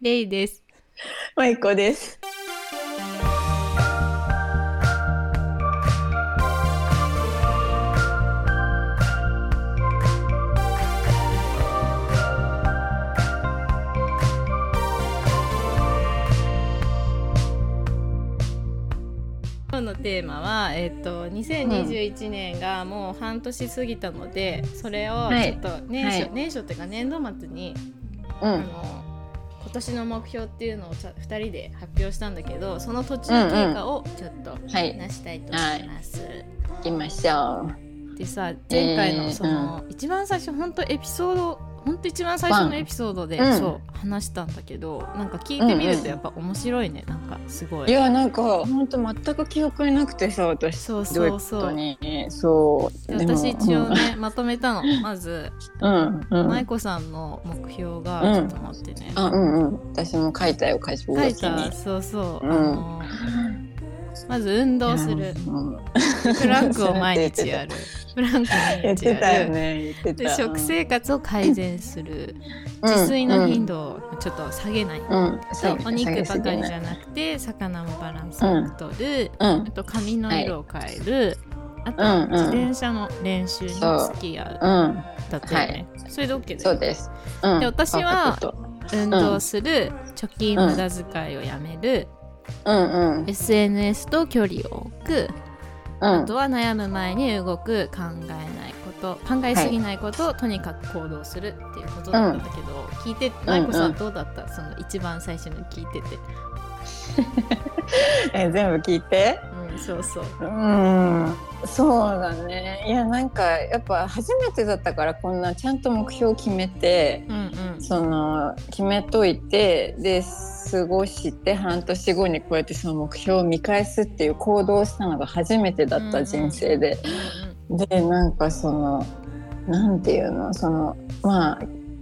レイです。マイコです。今日のテーマは、えっと2021年がもう半年過ぎたので、それをはいちょっと年初、はい年初っていうか年度末に、うん。あの今年の目標っていうのをちゃ2人で発表したんだけどその途中経過をちょっとはい。話したいと思います。行きましょう。でさ前回えーのその、一番最初本当エピソード本当一番最初のエピソードで、うんそう話したんだけどなんか聞いてみるとやっぱ面白いね、なんかすごい。いや、なんか、本当全く記憶になくてさ、私。そうそううそう。そう。私一応。ね、まとめたのまずうん。うん。舞子さんの目標が、うんちょっと待ってねあ、うんうん。私も書いたよ、書いたそうそう、うんあのまず運動する。うん。プランクを毎日やる。プランク毎日やる。で食生活を改善する。自炊の頻度をちょっと下げない、お肉ばかりじゃゃなくて魚もバランスよくとる、うん。あ。と髪の色を変える、あと、自転車の練習に付き合う。う。ん。だったよね、それで OK です。うん。で私は運動する、貯金無駄遣いをやめる、うんうん。SNS と距離を置く、うん。あとは悩む前に動く考えないこと。考えすぎないこと、とにかく行動するっていうことだったんだけど、聞いて舞子さんどうだった、その一番最初に聞いてて。え全部聞いて。うんそうそううん。そうだね。いやなんかやっぱ初めてだったからこんなちゃんと目標を決めて。うんうんその決めといてで過ごして半年後にこうやってその目標を見返すっていう行動をしたのが初めてだった人生で、でなんかそのなんていうの？そのまあ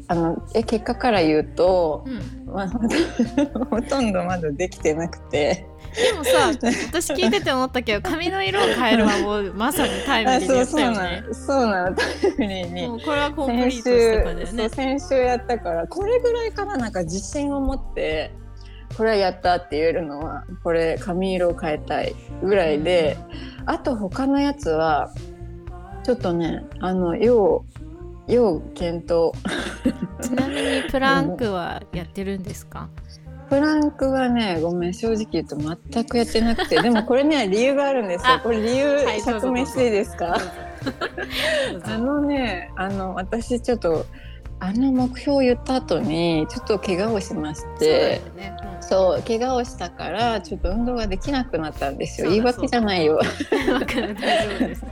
あのえ結果から言うとう、んうんまあ、ほとんどまだできてなくて。でもさ私聞いてて思ったけど髪の色を変えるはもうまさにタイムあリーでそうそうなやったよねの。そうなのタイムリーに。もうこれはコンプリー先トしたからね。先週やったからこれぐらいからなんか自信を持ってこれはやったって言えるのはこれ髪色を変えたいぐらいで、あと他のやつはちょっとねあの要要検討。ちなみにプランクはやってるんですか？プランクはねごめん正直言うと全くやってなくて。でもこれね 理由があるんですよ。あこれ理由説明していいですか？あのねあの私ちょっとあの目標を言った後にちょっと怪我をしましそうだてよね。そう怪我をしたからちょっと運動ができなくなったんですよ。言い訳じゃないよ。です。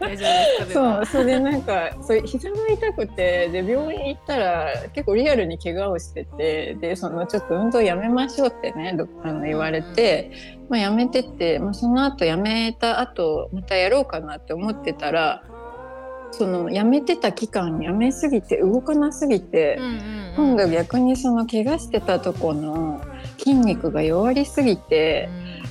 大丈夫です。そうそれでなんかそう膝が痛くてで病院行ったら結構リアルに怪我をしててでそのちょっと運動やめましょうってねどあの言われて、まあ、やめてって、まあ、その後やめた後またやろうかなって思ってたらそのやめてた期間やめすぎて動かなすぎて、今度逆にその怪我してたとこの筋肉が弱りすぎて、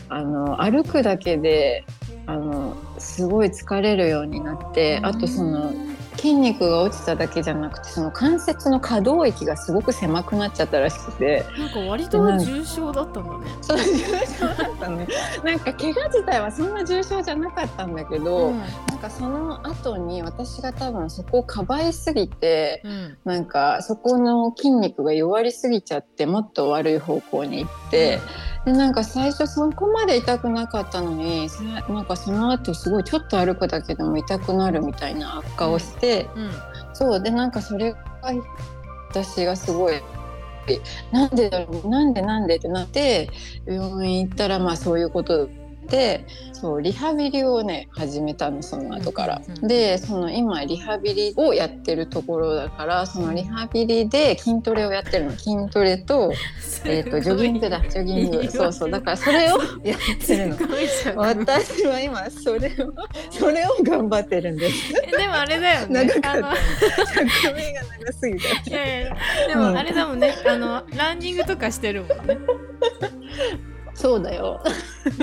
あの歩くだけであのすごい疲れるようになって、あとその筋肉が落ちただけじゃなくてその関節の可動域がすごく狭くなっちゃったらしくて。なんか割と重症だったんだね。そう重症だったねなんか怪我自体はそんな重症じゃなかったんだけど、うん。なんかその後に私が多分そこをかばいすぎてうん。なんかそこの筋肉が弱りすぎちゃってもっと悪い方向に行って。でなんか最初そこまで痛くなかったのになんかその後すごいちょっと歩くだけでも痛くなるみたいな悪化をして、うんそうでなんかそれが私がすごいなんでだろうなんでなんでってなって病院行ったらまあそういうことでそうリハビリをね始めたのその後から。でその今リハビリをやってるところだからそのリハビリで筋トレをやってるの筋トレと, えー、とジョギングだジョギングそうそうだからそれをやってるの。私は今それをそれを頑張ってるんです。えでもあれだよね長かったあの。着目が長すぎた。いやいやでもあれだもんね、あのランニングとかしてるもんね。そうだよ。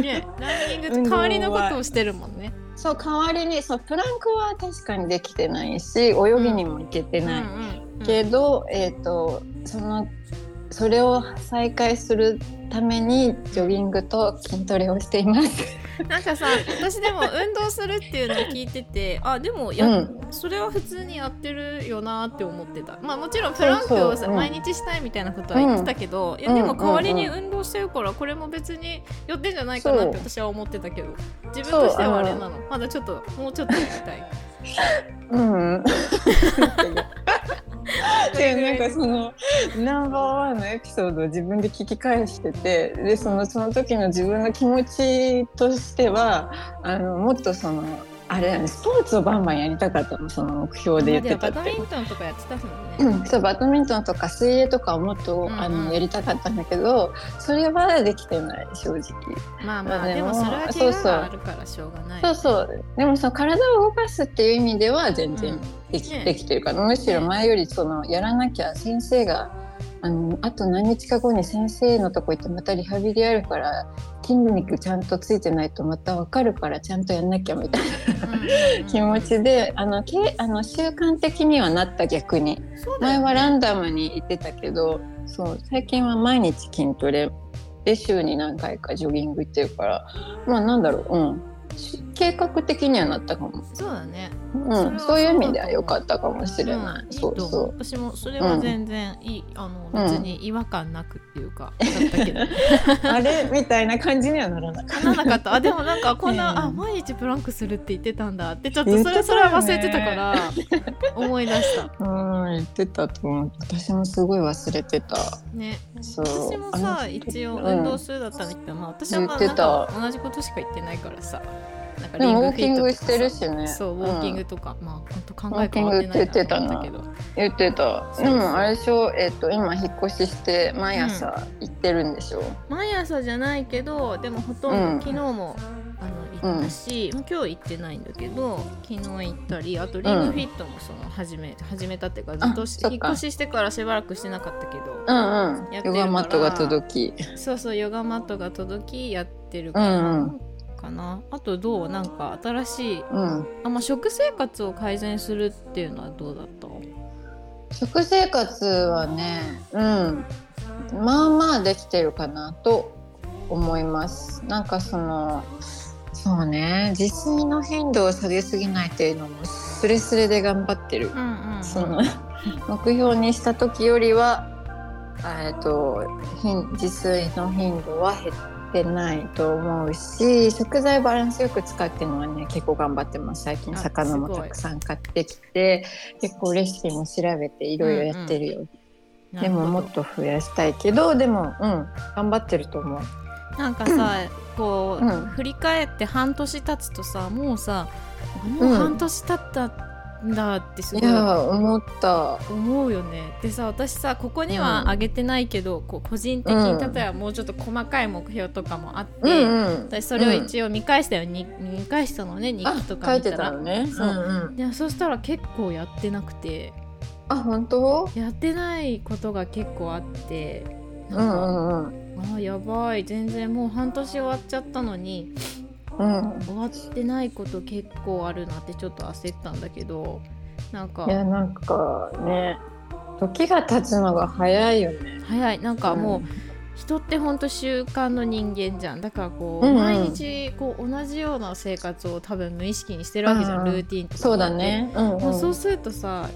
ねランニングと代わりのことをしてるもんね。そう代わりにそうプランクは確かにできてないし泳ぎにも行けてない、けど、えっ、とそのそれを再開するためにジョギングと筋トレをしています。なんかさ私でも運動するっていうのを聞いててあでもや、うん。それは普通にやってるよなって思ってた。まあもちろんプランクをさ毎日したいみたいなことは言ってたけど、いやでもうん代わりに運動してるからこれも別に予定じゃないかなって私は思ってたけど自分としてはあれなの。まだちょっともうちょっとやりたい。うん。でなんかそのナンバーワンのエピソードを自分で聞き返しててでそのその時の自分の気持ちとしてはあのもっとそのあれだねスポーツをバンバンやりたかったのその目標で言ってたって。バドミン。トンとかやってたもんね、うんそうバドミントンとか水泳とかをもっと、うんうんあのやりたかったんだけどそれはできてない正直。まあまあでもそれは怪我があるからしょうがない。そうそう。でもその体を動かすっていう意味では全然でき,、ねできてるからむしろ前よりそのやらなきゃ先生があのあと何日か後に先生のとこ行ってまたリハビリあるから筋肉ちゃんとついてないとまた分かるからちゃんとやんなきゃみたいな気持ちであのけあの習慣的にはなった逆に。ね。前はランダムに行ってたけどそう最近は毎日筋トレで週に何回かジョギング行ってるからまあなんだろううん。し計画的にはなったかも、そうだね。うん、そういう意味では良かったかもしれない、うん、そうそう。私もそれは全然いい、あのうん。別に違和感なくっていうか、だったけど。あれみたいな感じにはならなかっならなかった。あでもなんか こんな、うん。あ毎日プランクするって言ってたんだってちょっとそれそれは忘れてたから 思い出した。たうん言ってたと思う。私もすごい忘れてた。ね。そう。私もあさの一応うん運動するだったんだけど、まあ私はまあ同じことしか言ってないからさなんかでもウォーキングしてるしね。そうウォーキングうんとか、まあ本当考え変わってないな。と思ったけど言ってた。でもあれでしょ、えっと今引っ越しして毎朝行ってるんでしょ、毎朝じゃないけどでもほとんど、うん。昨日もあの行ったし、まあ今日行ってないんだけど昨日行ったりあとリングフィットもその始め始めたっていうかずっと引っ越ししてからしばらくしてなかったけど、うんうん。ヨガマットが届き。そうそうヨガマットが届きやってるかな,、うんかな。あとどう？なんか新しいうん。あ、まあ、食生活を改善するっていうのはどうだった？食生活はねうん。まあまあできてるかなと思います。なんかそのそうね。自炊の頻度を下げすぎないっていうのもスレスレで頑張ってる。うんうん、うん、その目標にした時よりはえっと頻自炊の頻度は減ってないと思うし食材バランスよく使ってるのはね結構頑張ってます。最近あ魚もたくさん買ってきて結構レシピも調べていろいろやってるよ、でももっと増やしたいけどでもうん頑張ってると思う。なんかさ、こう、うん。振り返って半年経つとさもうさもううん。半年経ったんだってすごいいや思った。思うよね。でさ私さここにはうん。あげてないけど、こう個人的にうん。例えばもうちょっと細かい目標とかもあって、うんうん。私それを一応見返したよ、に見返したのね日あ記と書いてか見たらね。そう。んうん。でそしたら結構やってなくて。あ本当？やってないことが結構あってうなんか、んうんうん。あーやばい。全然もう半年終わっちゃったのにうん。終わってないこと結構あるなってちょっと焦ったんだけどなんか。いやなんかね時が経つのが早いよね。早い。なんかもう、うん。人ってほんと習慣の人間じゃん。だからこう、うんうん。毎日こう同じような生活を多分無意識にしてるわけじゃん、うんうん。ルーティンとかそうだね。うんうん。もうそうするとさ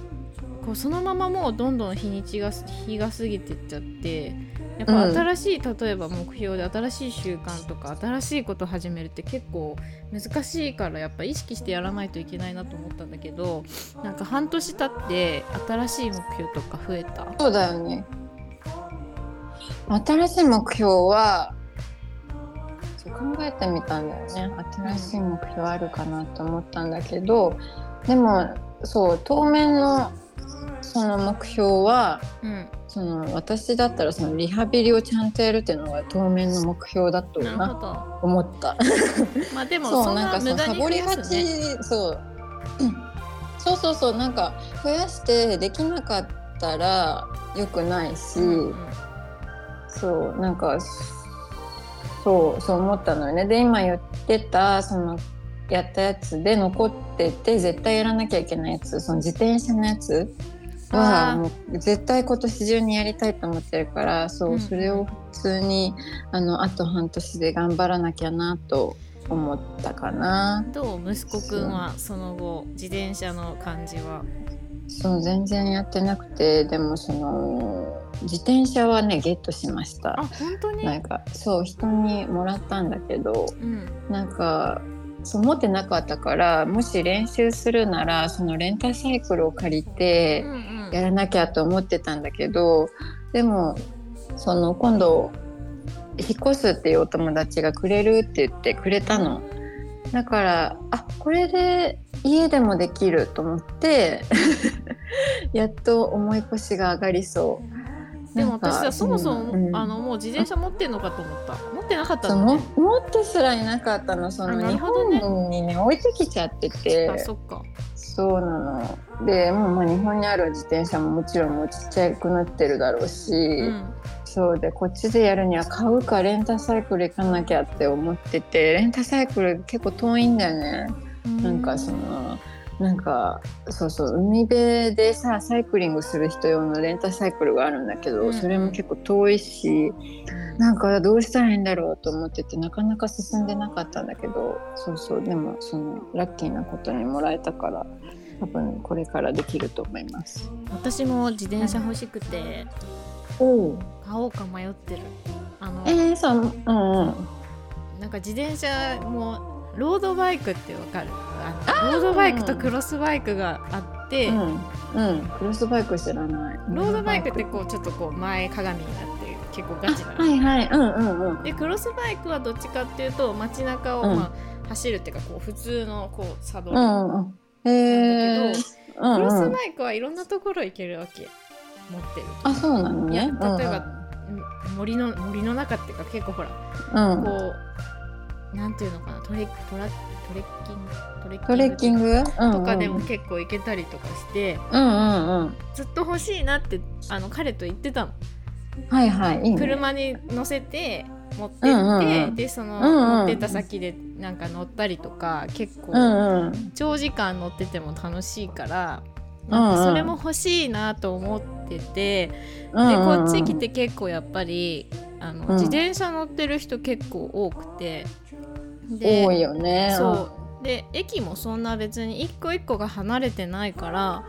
こうそのままもうどんどん日にちが日が過ぎてっちゃってやっぱうん新しい、例えば目標で新しい習慣とか新しいこと始めるって結構難しいからやっぱ意識してやらないといけないなと思ったんだけどなんか半年経って新しい目標とか増えた？そうだよね。新しい目標はそう考えてみたんだよね。新しい目標あるかなと思ったんだけど、でもそう当面のその目標はうんその私だったらそのリハビリをちゃんとやるっていうのが当面の目標だと思った。まあでもそうなんかそう無駄に増サボりがちそう。うん。そうそうそうなんか増やしてできなかったら良くないし、うん。そうなんかそうそう思ったのよね。で今言ってたそのやったやつで残ってて絶対やらなきゃいけないやつその自転車のやつはもう絶対今年中にやりたいと思ってるからそう、うん、それを普通にあのあと半年で頑張らなきゃなと思ったかな。どう？息子くんはその後自転車の感じは？そう全然やってなくてでもその自転車はねゲットしました。あ本当に？なんかそう人にもらったんだけど、うん、なんかそう持ってなかったからもし練習するならそのレンタサイクルを借りてやらなきゃと思ってたんだけど、でもその今度引っ越すっていうお友達がくれるって言ってくれたの。だからあこれで家でもできると思って やっと重い腰が上がりそう。でも私はそもそも、うん、あのもう自転車持ってんのかと思った。持ってなかったの、ね、持ってすらいなかったのその日本にね置いてきちゃってて。あそっか。そうなの。でもうまあ日本にある自転車ももちろんもうちっちゃくなってるだろうし、うん、そうでこっちでやるには買うかレンタサイクル行かなきゃって思ってて。レンタサイクル結構遠いんだよね、うん、なんかそのなんかそうそう海辺でさサイクリングする人用のレンタサイクルがあるんだけど、うん、それも結構遠いしなんかどうしたらいいんだろうと思っててなかなか進んでなかったんだけどそうそうでもそのラッキーなことにもらえたから多分これからできると思います。私も自転車欲しくて、お買おうか迷ってる。あのえー、そううんうん。なんか自転車もロードバイクってわかる？あロードバイクとクロスバイクがあって、うん、うん、クロスバイク知らない。ロードバイクってこうちょっとこう前かがみになって結構ガチな。はいはい。うんうんうん。でクロスバイクはどっちかっていうと街中をまあ、走るっていうかこう普通のこうサドルなんだけど、うんうん、クロスバイクはいろんなところ行けるわけ。持ってるあそうなのね。例えば、森の森の中っていうか結構ほら、こうなんていうのかなトレトラトレッキング？トレッキングとか？でも結構行けたりとかして、うんうんうん、ずっと欲しいなってあの彼と言ってたの。はいはい、いいね、車に乗せて持ってって、うんうんうん、でその、うんうん、乗ってた先でなんか乗ったりとか結構、長時間乗ってても楽しいからなんかそれも欲しいなと思ってて、うんうん、でこっち来て結構やっぱりあの、自転車乗ってる人結構多くてで多いよね。そう。で駅もそんな別に一個一個が離れてないから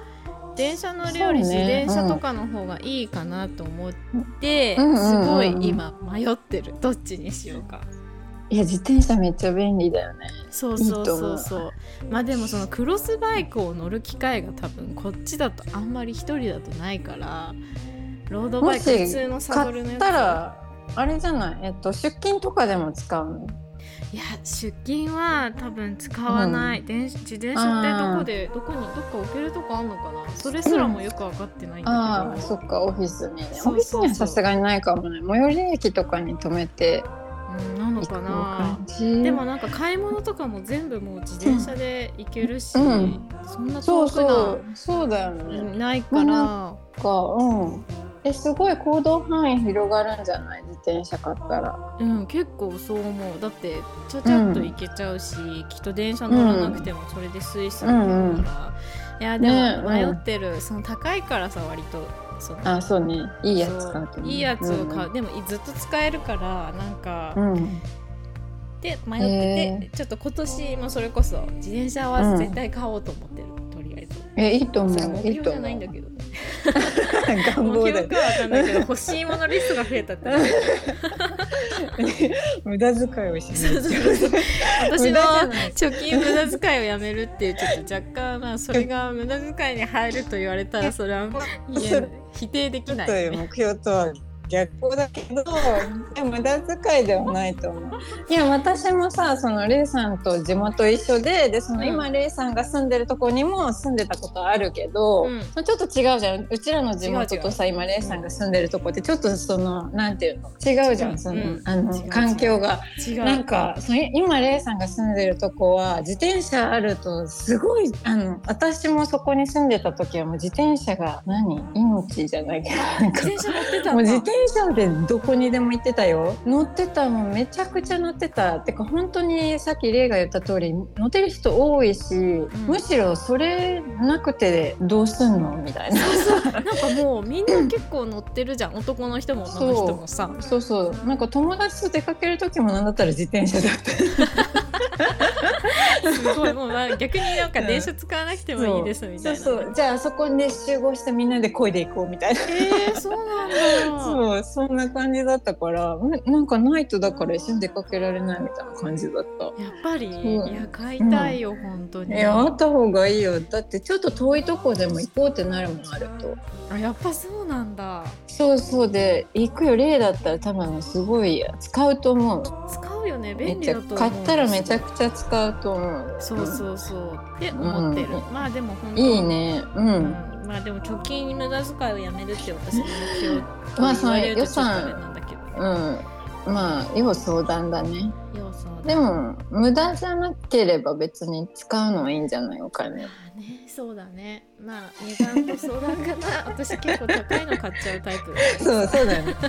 電車乗るより自転車とかの方がいいかなと思って、ねうん、すごい今迷ってる。どっちにしようか。いや自転車めっちゃ便利だよね。そうそうそうそう。まあでもそのクロスバイクを乗る機会が多分こっちだとあんまり一人だとないからロードバイク普通のサドルのやつ。買ったらあれじゃない？えっと出勤とかでも使うの？いや出勤は多分使わない、うん、電自転車ってどこでどこにどっか置けるとこあんのかな？それすらもよく分かってないんだけど、うん、あそっかオフィスにね。オフィスにはさすがにないかもね。最寄り駅とかに止めてうん、なのかな。でもなんか買い物とかも全部もう自転車で行けるし、うん、そんな遠くなそうだよね。ないから。かうんえすごい行動範囲広がるんじゃない？自転車買ったら。うん結構そう思う。だってちゃちゃっと行けちゃうし、うん、きっと電車乗らなくてもそれでスイスイ行けるから、うんうん、いやでも迷ってる、ね、その高いからさ割とそうあそうね。いいやつ買うと、ね、いいやつを買う、うん、でもずっと使えるからなんか、うん。で迷ってて、ちょっと今年もそれこそ自転車は絶対買おうと思ってる、えいいと思う。目標じゃないんだけど願望だよかわかんないけど欲しいものリストが増えたって 無駄遣いをしない。私の貯金無駄遣いをやめるっていうちょっと若干まあそれが無駄遣いに入ると言われたらそれは 否定できない、ね、目標とは逆だけど無駄遣いではないと思う。いや私もさそのレイさんと地元一緒ででその今、うん、レイさんが住んでるとこにも住んでたことあるけど、うん、ちょっと違うじゃん。うちらの地元とさ今レイさんが住んでるとこってちょっとそのなんていうの違うじゃん。その、うん、あの環境が。なんかその今レイさんが住んでるとこは自転車あるとすごいあの私もそこに住んでた時はもう自転車が何？命じゃないけど自転車乗ってたもう自転車でどこにでも行ってたよ。乗ってたもんめちゃくちゃ乗ってた。てか本当にさっきレイが言った通り乗ってる人多いし、むしろそれなくてどうすんのみたいな。なんかもうみんな結構乗ってるじゃん。男の人も女の人もさ。そうそう。なんか友達と出かける時もなんだったら自転車だったすごいもう逆になんか電車使わなくてもいいですみたいな、そう。そうじゃああそこに集合してみんなで漕いで行こうみたいな。えー、そうなんだ。そうそんな感じだったからなんかないとだから一緒に出かけられないみたいな感じだった。やっぱり、いや買いたいよ、うん、本当に。いやあった方がいいよ。だってちょっと遠いとこでも行こうってなるもんあると。あやっぱそうなんだそうそうで行くよ。例だったら多分すごい使うと思う。使うよね。便利だと買ったらめちゃくちゃ使うと思う。そうそうそう。って思ってる、うん、まあでも本当。いいね。うん、うん。まあでも貯金に無駄遣いをやめるって私の目標。まあその予算。なんだけど、ね、うん。まあ要相談だね。要相談でも無駄じゃなければ別に使うのはいいんじゃない？お金ね。そうだね。まあ値段と相談かな。私結構高いの買っちゃうタイプそうそうだよね。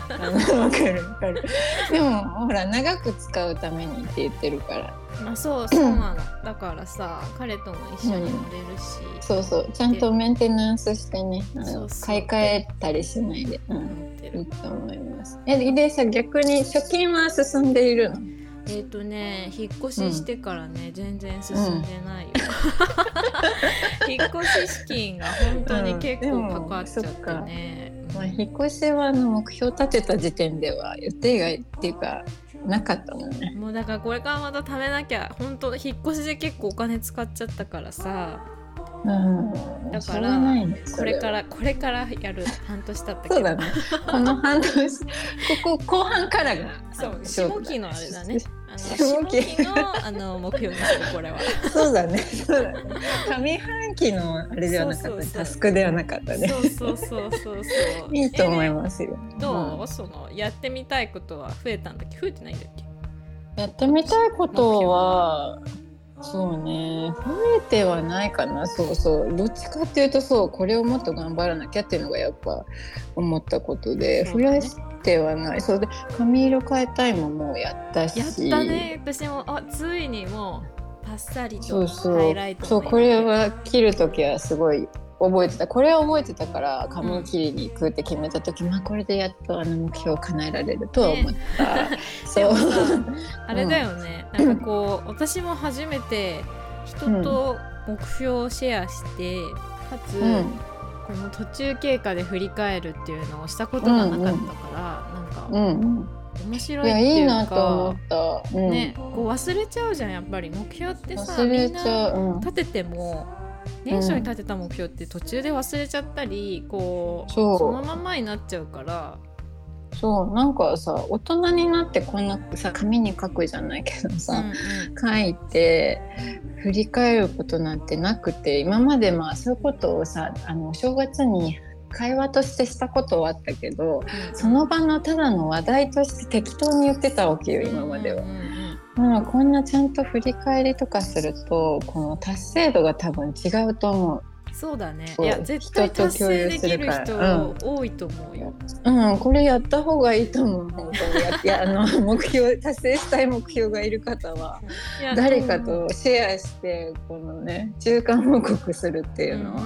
わかるわかる。でもほら長く使うためにって言ってるから。まあそうそうなの。だからさ彼とも一緒に乗れるし、うん、そうそう。ちゃんとメンテナンスしてね買い替えたりしないで、うん、いいと思います。えでさ逆に貯金は進んでいるの？えっ、ー、とね引っ越ししてからね、うん、全然進んでないよ、うん、引っ越し資金が本当に結構かかっちゃってね、まあ、引っ越しはあの目標立てた時点では予定外っていうかなかったのね。もうだからこれからまた貯めなきゃ本当引っ越しで結構お金使っちゃったからさうん、だからこれからこれからやる半年経ったけど。そうだね。この半年 ここ後半からがそう下期のあれだね。あの下期。のあの目標ですこれは。そうだね。そうだね。上半期のあれではなかったタスクではなかったね。そうそうそうそうそう。いいと思いますよ、どう、うん、そのやってみたいことは増えたんだっけ？増えてないんだっけ？やってみたいことはそうね。増えてはないかな。そうそう。どっちかっていうとそうこれをもっと頑張らなきゃっていうのがやっぱ思ったことで、ね、増やしてはない。そうで髪色変えたいももうやったし。やったね。私もあついにもうパッサリとハイライトそうこれは切る時はすごい覚えてた。これは覚えてたから髪切りに行くって決めた時、うん、まあこれでやっとあの目標を叶えられるとは思った、ね、そう。あれだよね、うん、なんかこう私も初めて人と目標をシェアして、うん、かつ、この途中経過で振り返るっていうのをしたことがなかったから、うんうん、なんか、うん。面白いっていうかいいなと思った、うん、ねこう忘れちゃうじゃんやっぱり。目標ってさみんな立てても年初に立てた目標って途中で忘れちゃったりこうそのままになっちゃうから。そうなんかさ大人になってこんなさ紙に書くじゃないけどさ、うんうん、書いて振り返ることなんてなくて今までまあそういうことをさあのお正月に会話としてしたことはあったけど、うん、その場のただの話題として適当に言ってたわけよ今までは。うんうんまあ、こんなちゃんと振り返りとかするとこの達成度が多分違うと思う。そうだね。いや絶対達成できる人多いと思うよ。うん、うん、これやった方がいいと思う。本当にいやあの 目標達成したい目標がいる方は誰かとシェアしてこのね中間報告するっていうのは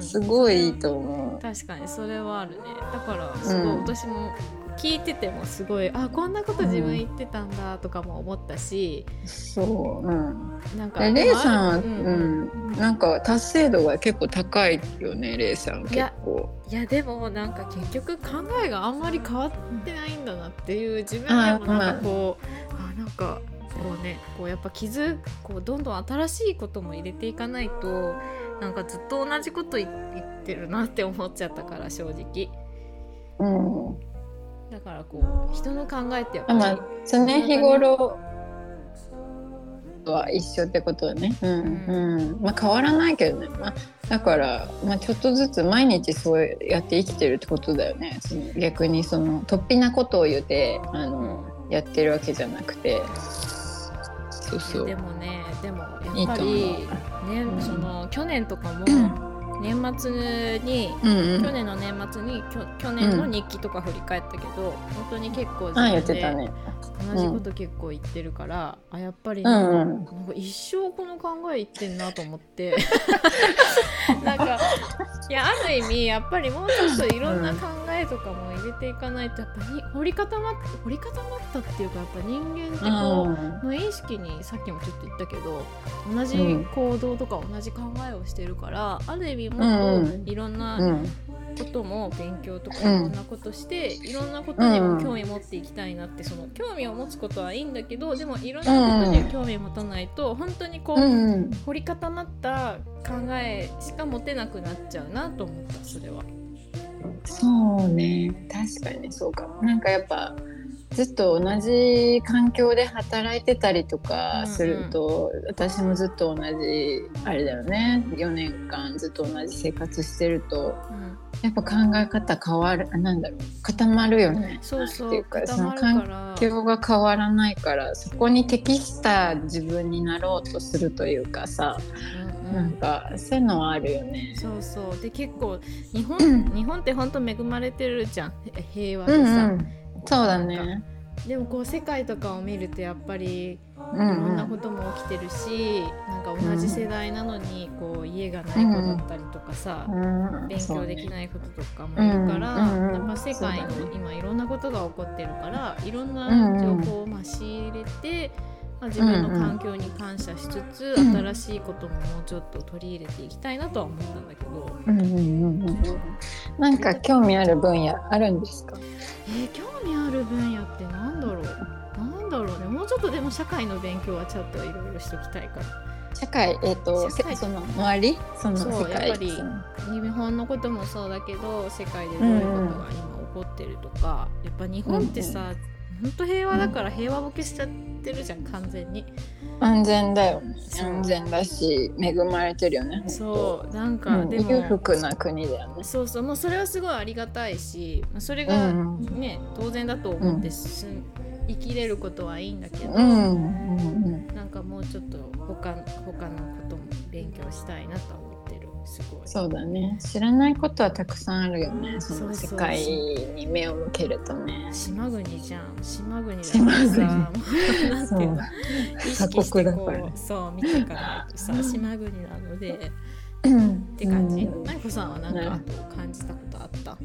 すごいいいと思う。確かにそれはあるね。だからすごい私も聞いててもすごいあこんなこと自分言ってたんだとかも思ったし、うん、そう、うん、なんかレイさんは、うん、うん、なんか達成度が結構高いよねレイさん結構。いやでもなんか結局考えがあんまり変わってないんだなっていう自分でもなんかこうあ,、まあ、なんかこうねこうやっぱ傷こうどんどん新しいことも入れていかないとなんかずっと同じこと言ってるなって思っちゃったから正直。うんだからこう人の考えってやっぱり、まあ、常日頃は一緒ってことね、うんうん。まあ、変わらないけどね、まあ、だから、まあ、ちょっとずつ毎日そうやって生きてるってことだよね。その逆にその突飛なことを言ってあの、やってるわけじゃなくて。そうそう。でもねでもやっぱりね、う。ん、その去年とかも、年末に、うんうん。去年の年末に去年の日記とか振り返ったけど、本当に結構自分で同じこと結構言ってるから、あやっぱりうなんか,、ん。うんなんか一生この考え言ってんなと思って。なんかいやある意味やっぱりもうちょっといろんな考えとかも入れていかないとやっぱに掘り固まっ掘り固まったっていうかやっぱ人間ってこう、無意識にさっきもちょっと言ったけど同じうん。行動とか同じ考えをしてるから、ある意味もうん。っといろんなうん。ことも勉強とかいうんろんなことして、いろんなことにも興味持っていきたいなってその興味を持つことはいいんだけどでもいろんなことには興味を持たないと本当にこう、うんうん。掘り固まった考えしか持てなくなっちゃうなと思ったそれは。そうね。確かにそうかも。なんかやっぱずっと同じ環境で働いてたりとかすると、私もずっと同じあれだよね。4年間ずっと同じ生活してるとうん。やっぱ考え方変わるあなんだろう固まるよね。そうそうっていうかその環境が変わらないからそこに適した自分になろうとするというかさ、うんうん。なんかそういうのはあるよね。そうそう。で結構日本、う ん日本って本当恵まれてるじゃん。へ平和でさ、うんうん、そうだね。でもこう世界とかを見るとやっぱりういろんんなことも起きてるし、なんか同じ世代なのにこう家がない子だったりとかさ、うん、勉強できい。ないこととかもいるから、うんうんやっぱ世界の今いろんなことが起こってるからいろんなうんうん。情報をまあ仕入れて、まあ、自分の環境に感謝しつつ、うん新しいことももうちょっと取り入れていきたいなとは思ったんだけど、うんうんうんうん。なんか興味ある分野あるんですか？えー興味ある分野ってなんだろう？なんだろうね。もうちょっとでも社会の勉強はちょっといろいろしときたいから。社会えっ、と社会。せその周り？そのそうやっぱり日本のこともそうだけど世界でどういうことが今起こってるとか、やっぱ日本ってさ、ほんと平和だから平和ボケしちゃってるじゃん完全に。安全だよ安全だし恵まれてるよね。そうなんうか、ん、でも裕福な国だよね。そうそうもうそれはすごいありがたいしまあそれうがん。ね、当然だと思ってす、生きれることはいいんだけど、うんうんなんかもうちょっと他他のことも勉強したいなとは思って。るすごい。そうだね。知らないことはたくさんあるよね。その世界に目を向けるとね。島国じゃん。島国だ島からさ。国。もうなんていう鎖国だこからね。うそう見ていかないとさ島国なのでっって感じ。うん。なイこさんは何ねか感じたことあった？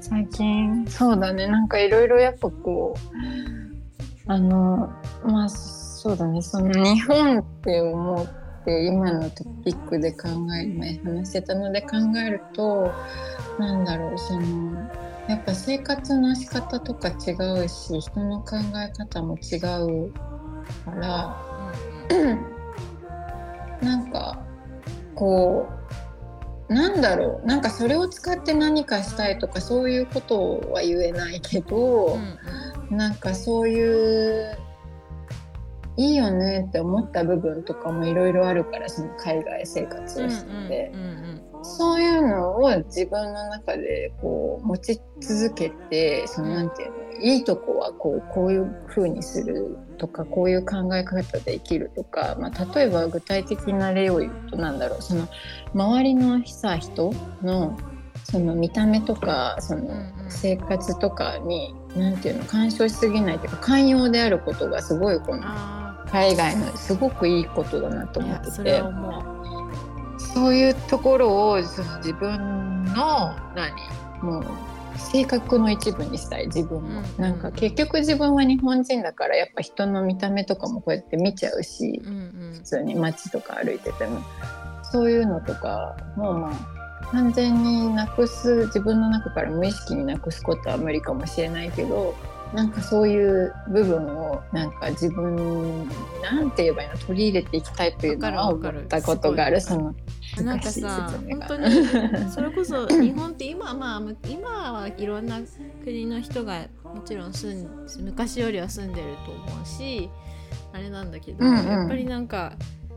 最近。そうだね。なんかいろいろやっぱこうあのまあそうだね。その日本って思って今のトピックで考え前話してたので考えるとなんだろうそのやっぱ生活の仕方とか違うし人の考え方も違うからなんかこうなんだろうなんかそれを使って何かしたいとかそういうことは言えないけど、うんうん。なんかそういういいよねって思った部分とかもいろいろあるからその海外生活をしてて、そういうのを自分の中でこう持ち続けてそのなんていうのいいとこはこうこういう風にするとかこういう考え方で生きるとか、まあ、例えば具体的な例を言うとなんだろうその周りのさ人のその見た目とかその生活とかになんていうの干渉しすぎないというか寛容であることがすごいこの海外のすごくいいことだなと思ってて。そういうところをその自分の何？もう性格の一部にしたい自分も、うんなんか結局自分は日本人だからやっぱ人の見た目とかもこうやって見ちゃうしうんうん。普通に街とか歩いてても。そういうのとかもうまあ完全になくす自分の中から無意識になくすことは無理かもしれないけどなんかそういう部分をなんか自分なんて言えばいいの取り入れていきたいというのは思わかる。ったことがある。そのなんかさ本当にそれこそ日本って今はまあむ今はいろんな国の人がもちろん住ん昔よりは住んでると思うしあれなんだけど、うんうん。やっぱりなんか、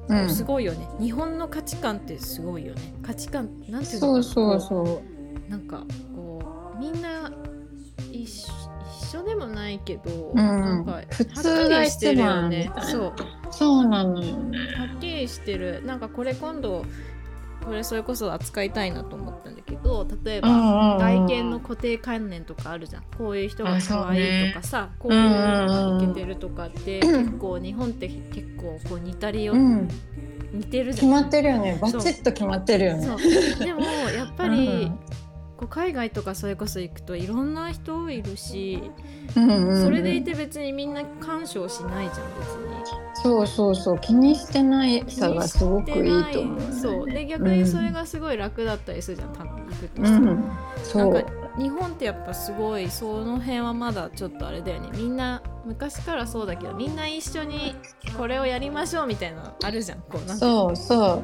うん。すごいよね。日本の価値観ってすごいよね。価値観なんていうそうのかな。そうそうこうなんかこうみんな一緒一緒でもないけど、ん。なんか普通がしてるよね。そう。そうなのよね。はっきりしてる。なんかこれ今度これそれこそ扱いたいなと思ったんだけど例えば、うんうん外見の固定観念とかあるじゃん。こういう人が可愛いねとかさ、こういうのがイケてるとかって、結構日本って結構こう似たりよ、うん、似てるじゃん。決まってるよね。バチッと決まってるよね。でもやっぱり、うんこう海外とかそれこそ行くといろんな人いるし、うんうんうん。それでいて別にみんな干渉しないじゃん別に。そうそうそう。気にしてないさがすごくいいと思う、ね、そう。で逆にそれがすごい楽だったりするじゃん多分行くとうん。そう。なんか日本ってやっぱすごいその辺はまだちょっとあれだよね。みんな昔からそうだけどみんな一緒にこれをやりましょうみたいなのあるじゃん。こうなんそうそう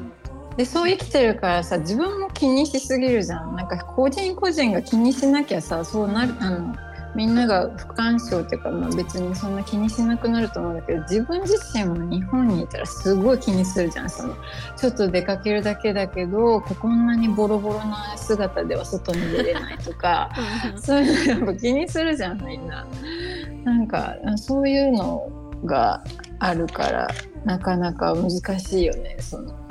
でそう生きてるからさ自分も気にしすぎるじゃん。なんか個人個人が気にしなきゃさそうなるあのみんなが不干渉っていうか、まあ、別にそんな気にしなくなると思うんだけど自分自身も日本にいたらすごい気にするじゃん。そのちょっと出かけるだけだけどこんなにボロボロな姿では外に出れないとか そういうのやっぱ気にするじゃんみんな。なんかそういうのがあるからなかなか難しいよねその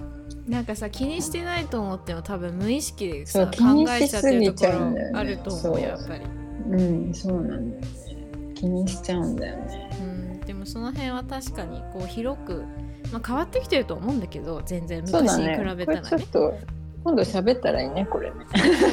なんかさ気にしてないと思っても多分無意識でそうさ考えちゃってるところあると思そう。うやっぱり。うんそうなんだよね。気にしちゃうんだよね。うん、でもその辺は確かにこう広く、まあ、変わってきてると思うんだけど全然昔に比べたらね。ちょっと今度喋ったらいいねこれね。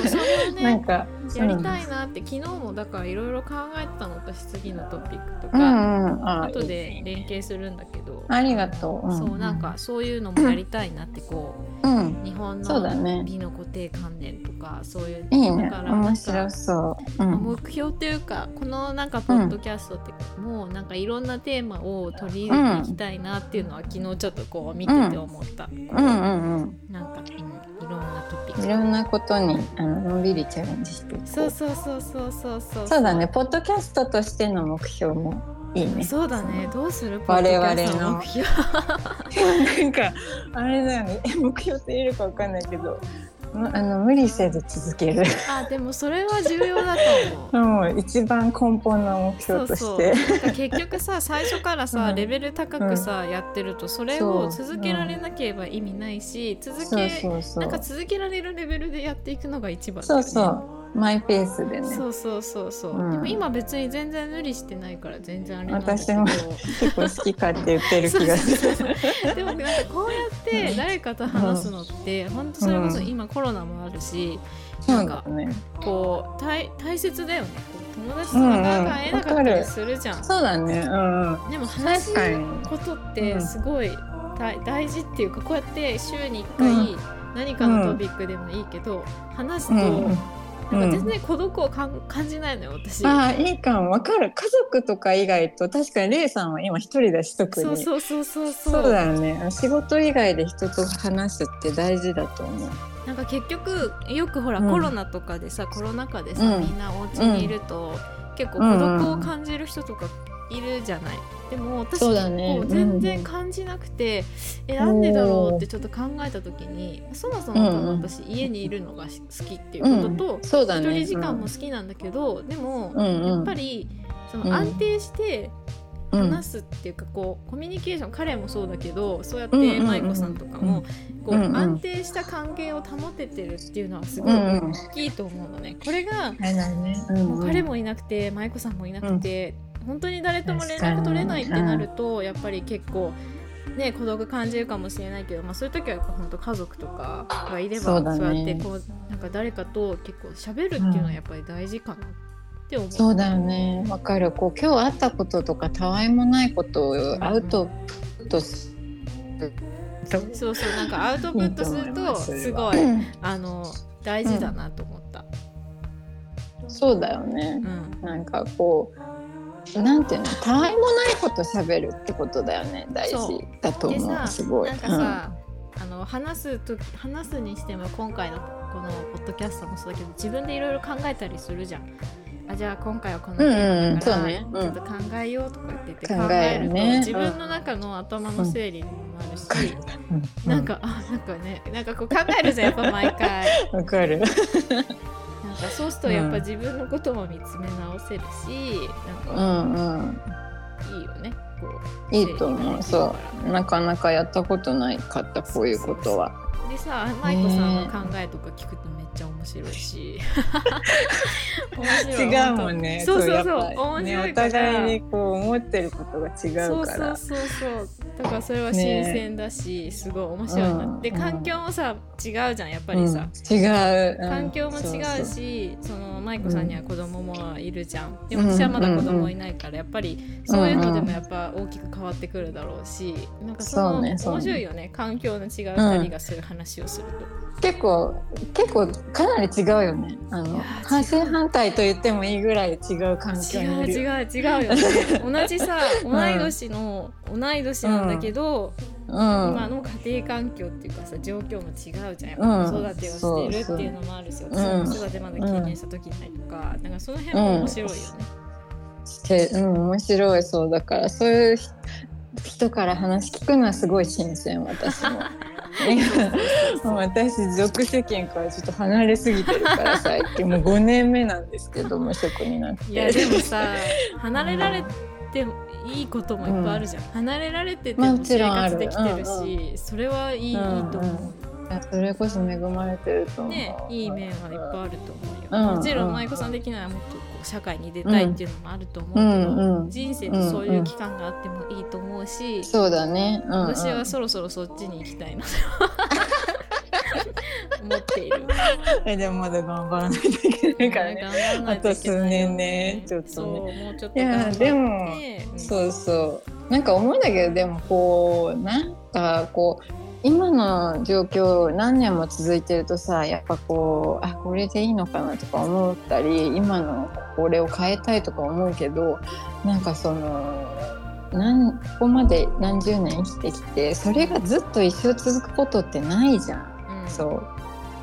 それをね。なんかやりたいなって、昨日もだからいろいろ考えてたの私次のトピックとうか、んうん。あ後で連携するんだけど、ありがとう。そうなんかそういうのもやりたいなってこうん。う日本のね。美の固定観念とかそういういいね。だからなんか面白そう。うん。目標っていうかこのなんかポッドキャストってもうなんかいろんなテーマを取り入れていきたいなっていうのは昨日ちょっとこう見てて思った、うんうんうん。なんか、うん、いろんなトピック。いろんなことにあののんびりチャレンジしてそうそうそうそうそうそう。そうだね、ポッドキャストとしての目標もいいね。そうだね。どうする？我々の。ポッドキャスト目標。なんかあれだよね、え目標って言えるかわかんないけど、むあの無理せず続ける。あでもそれは重要だと思う。もう一番根本の目標として。結局さ 最初からさ、うん。レベル高くさ、やってるとそれを続けられなければ意味ないし、続けなんか。続けられるレベルでやっていくのが一番ね。そうそう。マイペースでね。そうそうそうそう、うん。でも今別に全然無理してないから全然あれなんだけど。私も結構好き勝手言ってる気がする。でもなんかこうやって誰かと話すのって、本当それこそ今コロナもあるし、そなんか。こう大大切だよね。友達となかなか会えなかったりするじゃん、そうだね。うんうん。でも話すことってすごい大大事っていうかこうやって週に1回何かのトピックでもいいけど、話すと、うんうんなんか全然孤独をかん感じないのよ私。ああいいかも。わかる。家族とか以外と確かにレイさんは今一人だし特に。そうそうそうそうそう。そうだよね。仕事以外で人と話すって大事だと思う。なんか結局よくほら、うん。コロナとかでさコロナ禍でさ、うん。みんなお家にいると、結構孤独を感じる人とかいるじゃない。でも私そうだね。こう全然感じなくて、えなんでだろうってちょっと考えた時にそもそも多分うんうん。私、家にいるのが好きっていうことと、そうだね。一人時間も好きなんだけど、でも、うんうん。やっぱりそうん。の安定してうん。話すっていうかこうコミュニケーション彼もそうだけどそうやっうんうんうんて舞子さんとかもこううんうん。安定した関係を保ててるっていうのはすごいうんうん大きいと思うのね。これがもう彼もいなくて舞子さんもいなくて本当に誰とも連絡取れないってなるとやっぱり結構。ね、孤独感じるかもしれないけど、まあ、そういう時はやっぱ本当家族とかがいればそうやってこうなんか誰かと結構喋るっていうのはやっぱり大事かなって思う。そうだよね。わかる。こう今日あったこととかたわいもないことをアウトプットする。そうそうなんかアウトプットするとすごいあの大事だなと思った。そうだよね。うん。なんかこうなんていうの？たわいもないこと喋るってことだよね。大事。だとで思う。さすごい。なんかさ、あの話すと話すにしても今回のこのポッドキャストもそうだけど自分でいろいろ考えたりするじゃん。あじゃあ今回はこのテーマだから、うんうんね。うん。ちょっと考えようとか言って考考えるとね自分の中の頭の整理にもなるし、うん。なんかあなんかねなんかこう考えるじゃんやっぱ毎回。わかるなんかそうするとやっぱ自分のことも見つめ直せるし、うなんかんうん。いいよね。こういいと思う。そう。なかなかやったことないかったこういうことは。でさ舞子さんの考えとか聞くとちゃ面白いし。面白い違うもんね。そうそうそう面白いねお互いにこう思ってることが違そううから。そうそうそうだからそれは新鮮だし、すごい面白いな、うん。で環境もさ違うじゃんやっぱりさ、うん。違う、うん。環境も違そうう。しその舞子さんには子供もいるじゃん、でうん。も私はまだ子供いないからやっぱりそういうのでもやっぱ大きく変わってくるだろうしなんかその面白いよね。環境の違う2人がそういう話をすると。結構結構かなり違うよね。あのいや反対と言ってもいいぐらい違う環境違うにいる違う違うよね。同じさ同い年の、同い年なんだけど、うん。今の家庭環境っていうかさ状況も違うじゃん。やっぱ子育てをしてるっていうのもあるし、そう私はそう。子育てまだ経験した時ないとか、なんかその辺も面白いよね。してうん面白いそう。だからそういう人人から話聞くのはすごい新鮮私も。もう私属世間からちょっと離れすぎてるから最近もう5年目なんですけど無職になって。いやでもさ 離れられてもいいこともいっぱいあるじゃん、離れられてても生活できてるし、それはいい,、うんいいと思う。それこそ恵まれてると思う。ね、いい面はいっぱいあると思うよ、うんもちろん舞子さん的にはもっとこう社会に出たいっていうのもあると思うけうど、んうん人生でそういう期間があってもいいと思うし、そうだね。うんうん、私はそろそろそっちに行きたいなと 思っている。えでもまだ頑張らないといけないからね。頑張らないとい年ねちょっとねそうもうちょっといやでもうんそうそう。なんか思うんだけどでもこうなんかこう今の状況何年も続いてるとさやっぱこうあこれでいいのかなとか思ったり今のこれを変えたいとか思うけどなんかそのなんここまで何十年生きてきてそれがずっと一生続くことってないじゃん。うんそう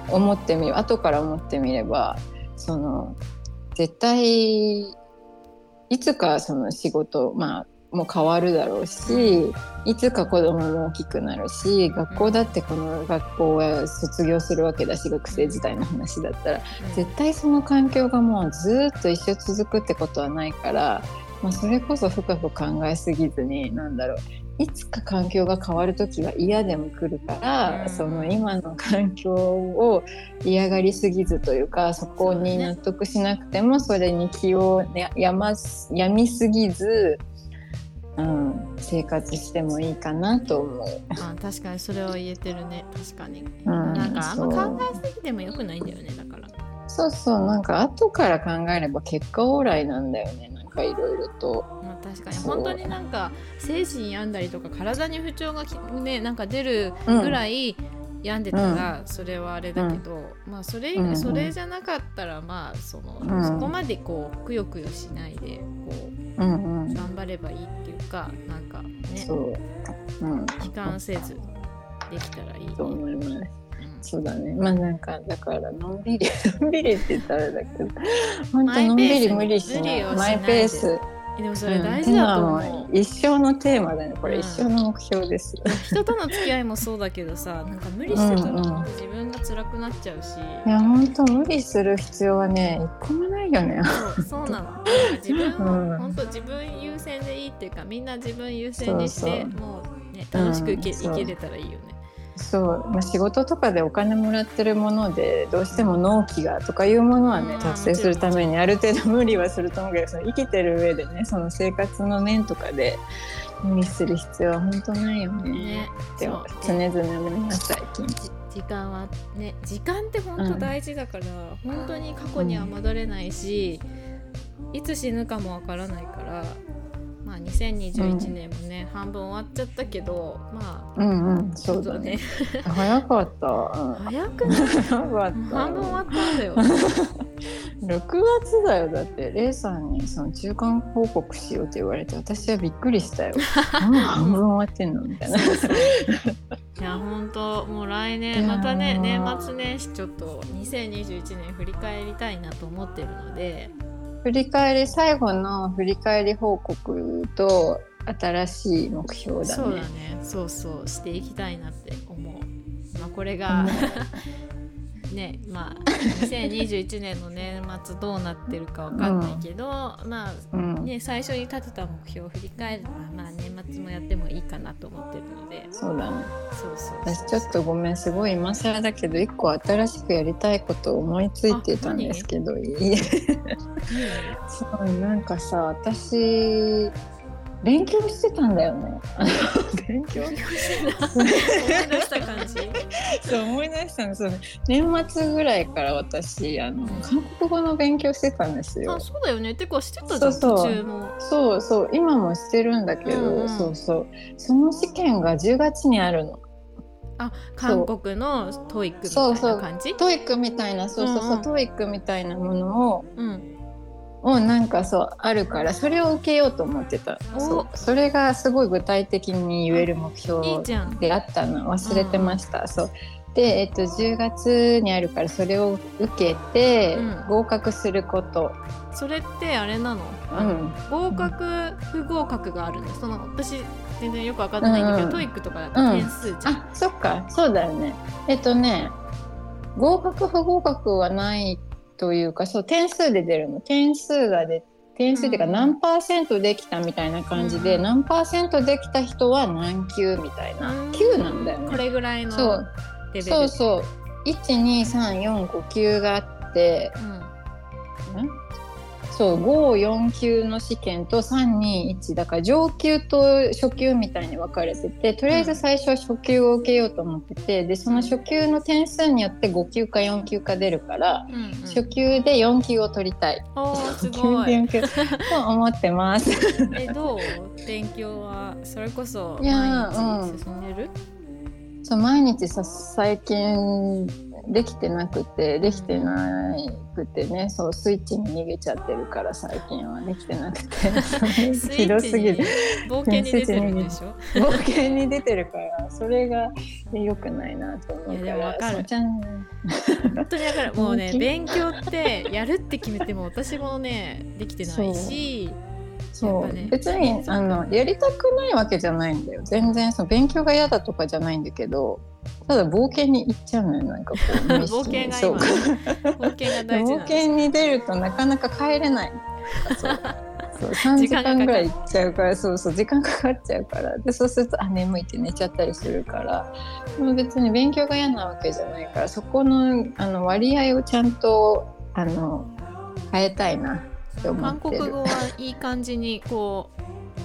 思ってみる後から思ってみればその絶対いつかその仕事まあもう変わるだろうしいつか子供も大きくなるし学校だってこの学校は卒業するわけだし学生時代の話だったらうん。絶対その環境がもうずっと一生続くってことはないから、まあ、それこそ深く考えすぎずになんだろういつか環境が変わる時は嫌でも来るから、うん。その今の環境を嫌がりすぎずというかそこに納得しなくてもそれに気をややますやみすぎず、うん、生活してもいいかなと思う。あ確かにそれは言えてるね。確かに、うんなんかあんま考えすぎてもよくないんだよねだから。そうそうなんか後から考えれば結果オーライなんだよね。なんかいろいろと。まあ確かに。本当になんか精神病んだりとか体に不調がきねなんか出るぐらい病んでたらそれはあれだけど、まあそれ、うんうん。それじゃなかったらまあその、うん。そこまでこうくよくよしないでこうんう、うん。頑張ればいいってかなんかねそう、うん、悲観せずできたらいいね。と思います。うんそうだね。まあなんかだからのんびり のんびりって言ったらだけど、本当のんびり無理しない。マイペース。えでもそれ大事だと思う。うん一生のテーマだね。これ、うん一生の目標です。人との付き合いもそうだけどさなんか無理してたうんうんら自分が辛くなっちゃうし、いや本当無理する必要はね一個もないよね。そうそうなの自分を、うん本当自分優先でいいっていうかみんな自分優先にしてそうもうね楽しくいけ,、いけれたらいいよね。そう、まあ、仕事とかでお金もらってるものでどうしても納期がとかいうものはねうん達成するためにある程度無理はすると思うけどその生きてる上でねその生活の面とかで無理する必要は本当ないよね。ねってそう常々思います最近。じ時間はね時間って本当大事だから、本当に過去には戻れないし、いつ死ぬかもわからないからまあ2021年もね、半分終わっちゃったけどまあうんうんそうだね。早かった。うん早くなった。半分終わったんだよ。6月だよだってレイさんにその中間報告しようって言われて私はびっくりしたよ。も う半分終わってんのみたいな。そうそういや本当もう来い年やまたねー年末年始ちょっと2021年振り返りたいなと思ってるので振り返り最後の振り返り報告と新しい目標だね。そうだね。そうそう。していきたいなって思う、まあ、これが、うん ねまあ2021年の年末どうなってるかわかんないけど、まあうん。ね最初に立てた目標を振り返るのはまあ年末もやってもいいかなと思ってるので。そうだね。そうそう私ちょっとごめんすごい今更だけど一個新しくやりたいことを思いついてたんですけどいい そうなんかさ私勉強してたんだよね。勉強 思い出した感じ。そう思い出したの。そう年末ぐらいから私あの韓国語の勉強してたんですよ。あそうだよね。てかしてたじゃんそうそう。そうそう。今もしてるんだけど、うんうん。そうそう。その試験が10月にあるの。あ韓国の TOEIC みたそうそいう。な感じ TOEIC みたいなそうそうそう、うんうん。 TOEIC みたいなものをうんをなんかそうあるからそれを受けようと思ってた。お。そう。それがすごい具体的に言える目標であったの。忘れてました、そう。で、えっと、10月にあるからそれを受けてうん。合格すること、それってあれなの、うん。合格不合格があるの？その私全然よく分かってないんだけど、うん。うん TOEIC とかだとうん点数じゃん、あそっか。そうだよね。えっとね合格不合格はないというかそう点数で出るの。点数が出点数っていうかうん。何パーセントできたみたいな感じで、うん。何パーセントできた人は何級みたいな、うん。級なんだよね。これぐらいのそう。そうそう。12345級があってうん。ん？そう54級の試験と321だから上級と初級みたいに分かれててとりあえず最初は初級を受けようと思っててでその初級の点数によって5級か4級か出るから、うんうん。初級で4級を取りたい。初級で4級と思ってます。えどう？勉強はそれこそいや毎ー日進んでる、そう毎日さ最近できてなくてできてなくてねそうスイッチに逃げちゃってるから最近はできてなくて。ひどすぎる。冒険に出てるんでしょ？冒険に出てるからそれが良くないなと思ういやでからもわかる。そうちゃん。本当にだからもうね勉強ってやるって決めても私もねできてないしそう、別にあのやりたくないわけじゃないんだよ。全然その勉強が嫌だとかじゃないんだけどただ冒険に行っちゃうのよなんかこう 冒険が今冒険が大事 冒険に出るとなかなか帰れない。そう。そう 3時間ぐらい行っちゃうからそうそう時間かかっちゃうから。でそうするとあ眠いって寝ちゃったりするから。でも別に勉強が嫌なわけじゃないからそこのあの割合をちゃんとあの変えたいなって思韓。国語はいい感じにこう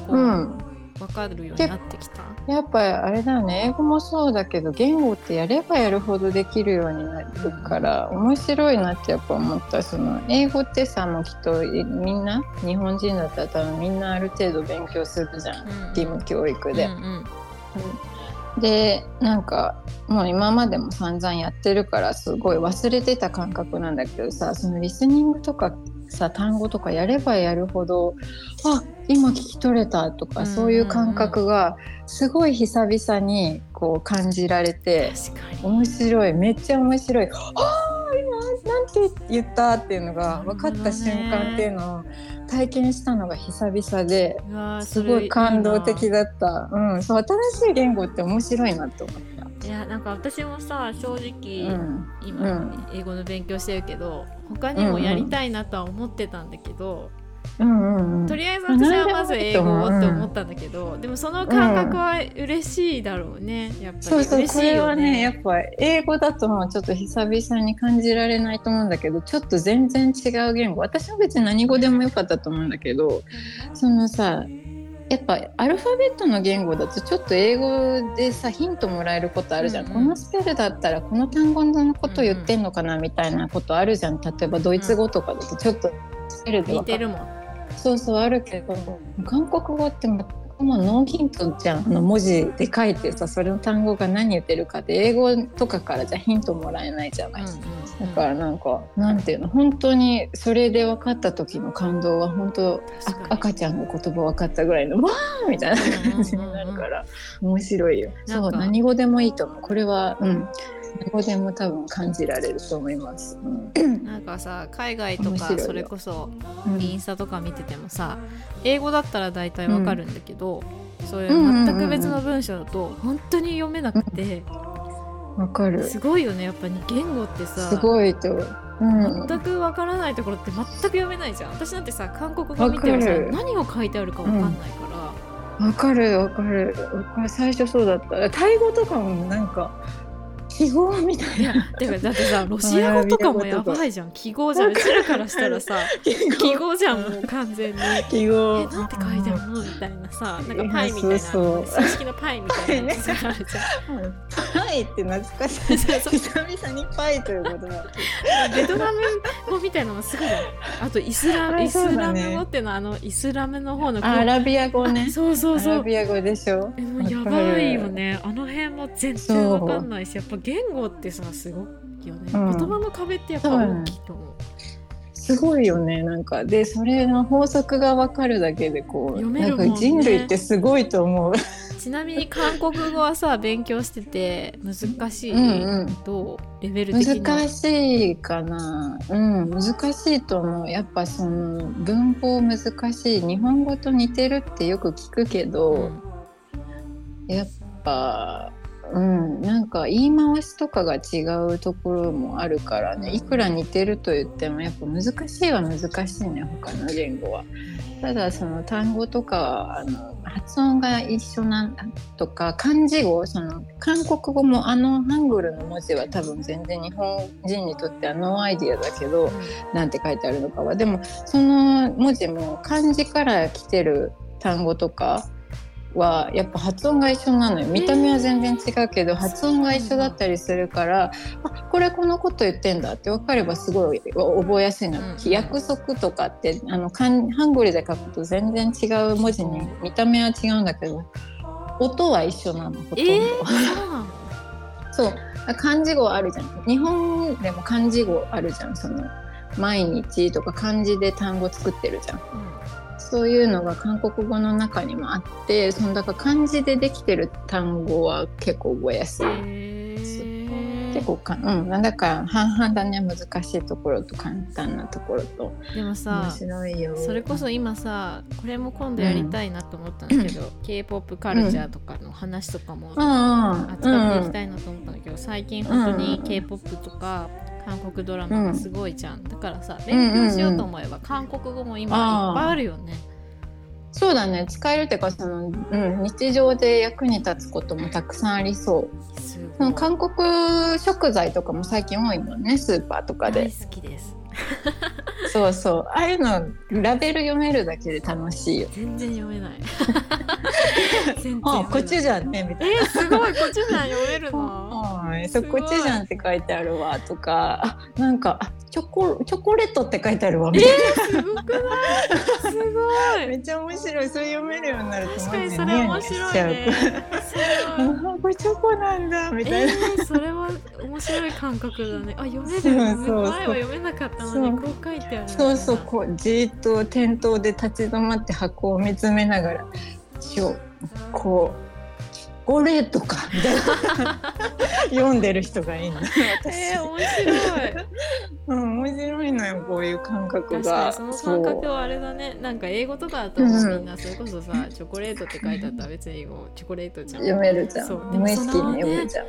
こう、うん。分かるようになってきた？やっぱりあれだよね。英語もそうだけど言語ってやればやるほどできるようになるから面白いなってやっぱ思った。その英語ってさもうきっとえみんな日本人だったら多分みんなある程度勉強するじゃんうん。義務教育で。うん。うん。でなんかもう今までも散々やってるからすごい忘れてた感覚なんだけどさそのリスニングとかさ単語とかやればやるほどあ今聞き取れたとか、そういう感覚がすごい久々にこう感じられて面白いめっちゃ面白いあー今なんて言ったっていうのが分かった瞬間っていうのを体験したのが久々ですごい感動的だった。うん、そう新しい言語って面白いなって思った。ないやなんか私もさ正直、うん、今、うん英語の勉強してるけど他にもやりたいなとは思ってたんだけど、うんうんうん。とりあえず私はまず英語をってうん思ったんだけど、でもその感覚は嬉しいだろうね、やっぱりそうそう、こ嬉しいよれはね、やっね。ぱ英語だともうちょっと久々に感じられないと思うんだけど、ちょっと全然違う言語。私は別に何語でもよかったと思うんだけど、そのさ、やっぱアルファベットの言語だとちょっと英語でさヒントもらえることあるじゃん、うんうん。このスペルだったらこの単語のこと言ってんのかなみたいなことあるじゃん。例えばドイツ語とかだとちょっとスペルで分かる。似てるもん。そうそうあるけど韓国語ってもうノーヒントじゃんあの文字で書いてさそれの単語が何言ってるかって英語とかからじゃヒントもらえないじゃない、だからなんかなんていうの本当にそれで分かった時の感動は本当赤ちゃんの言葉分かったぐらいのわーみたいな感じになるから面白いよ。そう何語でもいいと思う。これはうん。何語でも多分感じられると思います。うん。なんかさ海外とかそれこそうんインスタとか見ててもさ英語だったら大体わかるんだけど、そういうん。うんうんううん全く別の文章だと本当に読めなくて、わかる。すごいよね。やっぱり言語ってさすごいと。うん。全くわからないところって全く読めないじゃん。私なんてさ韓国語見てもさ何を書いてあるかわかんないから、わかるわかる。わかる。最初そうだった。タイ語とかもなんか記号みたいな。てかだってさ ロシア語とかもやばいじゃん。記号じゃん。うちらからしたらさ記号じゃんもう完全に。記号えなんて書いてあるの？みたいなさなんかパイみたいな。正式のパイみたいなやつがあるじゃん。パイって懐かしい。そうそう。久々にパイという言葉ベトナム語みたいなのもすごいあとイスラあイスラム語っていうのはあのイスラムの方のアラビア語ね。そうそうアそう。ラビア語でしょ。えもうやばいよね。あの辺も全然わかんないしやっぱ言語ってさすごいよね、うん。言葉の壁ってやっぱ大きいと思う。すごいよね。なんかでそれの法則が分かるだけでこう、ね。なんか人類ってすごいと思う。ちなみに韓国語はさ勉強してて難しい、うんうん。どう？レベル的に難しいかな。うん難しいと思う。やっぱその文法難しい。日本語と似てるってよく聞くけど、うん。やっぱうんなんか言い回しとかが違うところもあるからね。いくら似てると言ってもやっぱ難しいは難しいね他の言語は。ただその単語とかあの発音が一緒なのとか漢字語その韓国語もあのハングルの文字は多分全然日本人にとっては no idea だけどなんて書いてあるのかは。でもその文字も漢字から来てる単語とかはやっぱ発音が一緒なのよ。見た目は全然違うけど、発音が一緒だったりするからあこれこのこと言ってんだって分かればすごい覚えやすいの、うん。約束とかってあの漢ハングルで書くと全然違う文字に見た目は違うんだけど音は一緒なのほとんど。えー、そう。漢字語あるじゃん。日本でも漢字語あるじゃん。その毎日とか漢字で単語作ってるじゃんそういうのが韓国語の中にもあってそのだから漢字でできてる単語は結構覚えやすい、結構かうん。だから半々だね難しいところと簡単なところと。面でもさそれこそ今さこれも今度やりたいなと思ったんだけど、k p o p カルチャーとかの話とかもうん。扱っていきたいなと思ったんだけど、最近本当に k p o p とか韓国ドラマがすごいじゃん、だからさ勉強しようと思えば韓国語も今いっぱいあるよね。そうだね。使えるっていうかその、うん、日常で役に立つこともたくさんありそう。すその韓国食材とかも最近多いもんねスーパーとかで。大好きです。そうそう。ああいうのラベル読めるだけで楽しいよ。全然読めない。あ読めない。こっちじゃんねみたいな。えー、すごいこっちじゃん読めるの。はい、そすごい。こっちじゃんって書いてあるわとか。あなんかあチョコチョコレートって書いてあるわみたいすごくない？すごな、い。めっちゃ面白い。それ読めるようになると確かにそれ面白いね。これチョコなんだみたいな、えー、それは面白い感覚だね。あ読める。そうそう前は読めなかったのにこう書いてある。そうそうこうじーっと店頭で立ち止まって箱を見つめながらちょこう。チョコレートか。みたいな。読んでる人がいいの。私、えー、面白い。うん、面白いのよこういう感覚が。にその感覚はあれだね。なんか英語とかだとうん。みんなそれこそさ、チョコレートって書いてあったら別に英語チョコレートじゃん。読めるじゃん。そう。でも無意識に読めちゃう、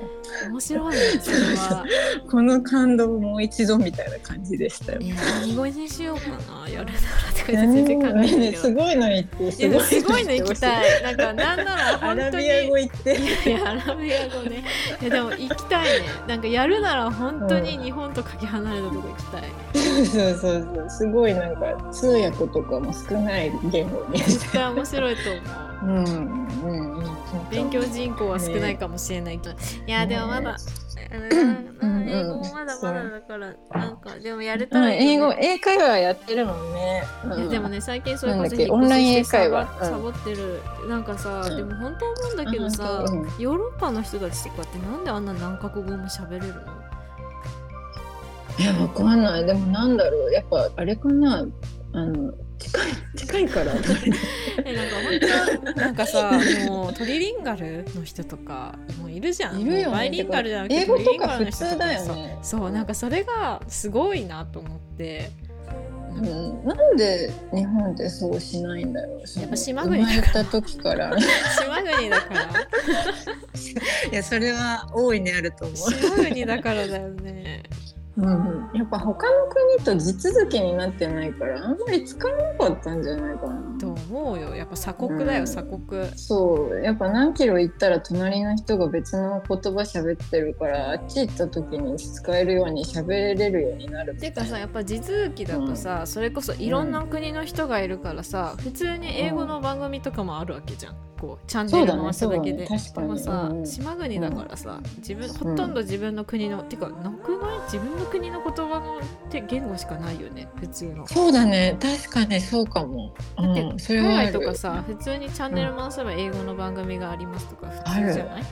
面白いねそれは。この感動をもう一度みたいな感じでしたよ。えー、何語にしようかな。やるならって全然考えてねるけど すごいの言ってすごいの行きたい。なんかなんならア本当にラビア語言っていやアラビア語ね。いやでも行きたいね。なんかやるなら本当に日本とかけ離れたとこ行きたい、そうそうそう。すごいなんか通訳とかも少ない言語に。絶対面白いと思う。うんうんうん。勉強人口は少ないかもしれないけど、いやでもまだ、うん。うん。英語もまだまだだからなんかでもやれたらいいうん英語英会話やってるもんね、うん。でもね最近それこそなんだっけ引っ越ししてサボオンライン英会話。うん。サボってる。なんかさ、うん。でも本当思うんだけどさ、ヨーロッパの人たちとかってなんであんな何カ国語も喋れるの？いやわかんない。でもなんだろう。やっぱあれかな。あの近い近いから。えなんか本当なんかさもうトリリンガルの人とかもういるじゃん。いるよね。バイリンガルじゃなくて英語とか普通だよね。そうなんかそれがすごいなと思って。うん、なんで日本ってそうしないんだろう。やっぱ島国生まれた時から。い島国だから。やそれは大いにあると思島国だからだよねう。うん、やっぱ他の国と地続きになってないからあんまり使わなかったんじゃないかな。と思うよ。やっぱ鎖国だよ、うん。鎖国。そう。やっぱ何キロ行ったら隣の人が別の言葉喋ってるからあっち行った時に使えるように喋れるようになるていうかさやっぱ地続きだとさ、それこそいろんな国の人がいるからさ、普通に英語の番組とかもあるわけじゃん。こうチャンネル回しただけで。ね。ねでもさ、うん島国だからさ自分ほとんど自分の国の、てかなくない？自分の国の言葉のって言語しかないよね普通の。そうだね。確かにそうかも、うでん、それ海はある外とかさ普通にチャンネル回せば英語の番組がありますとか普通じゃない？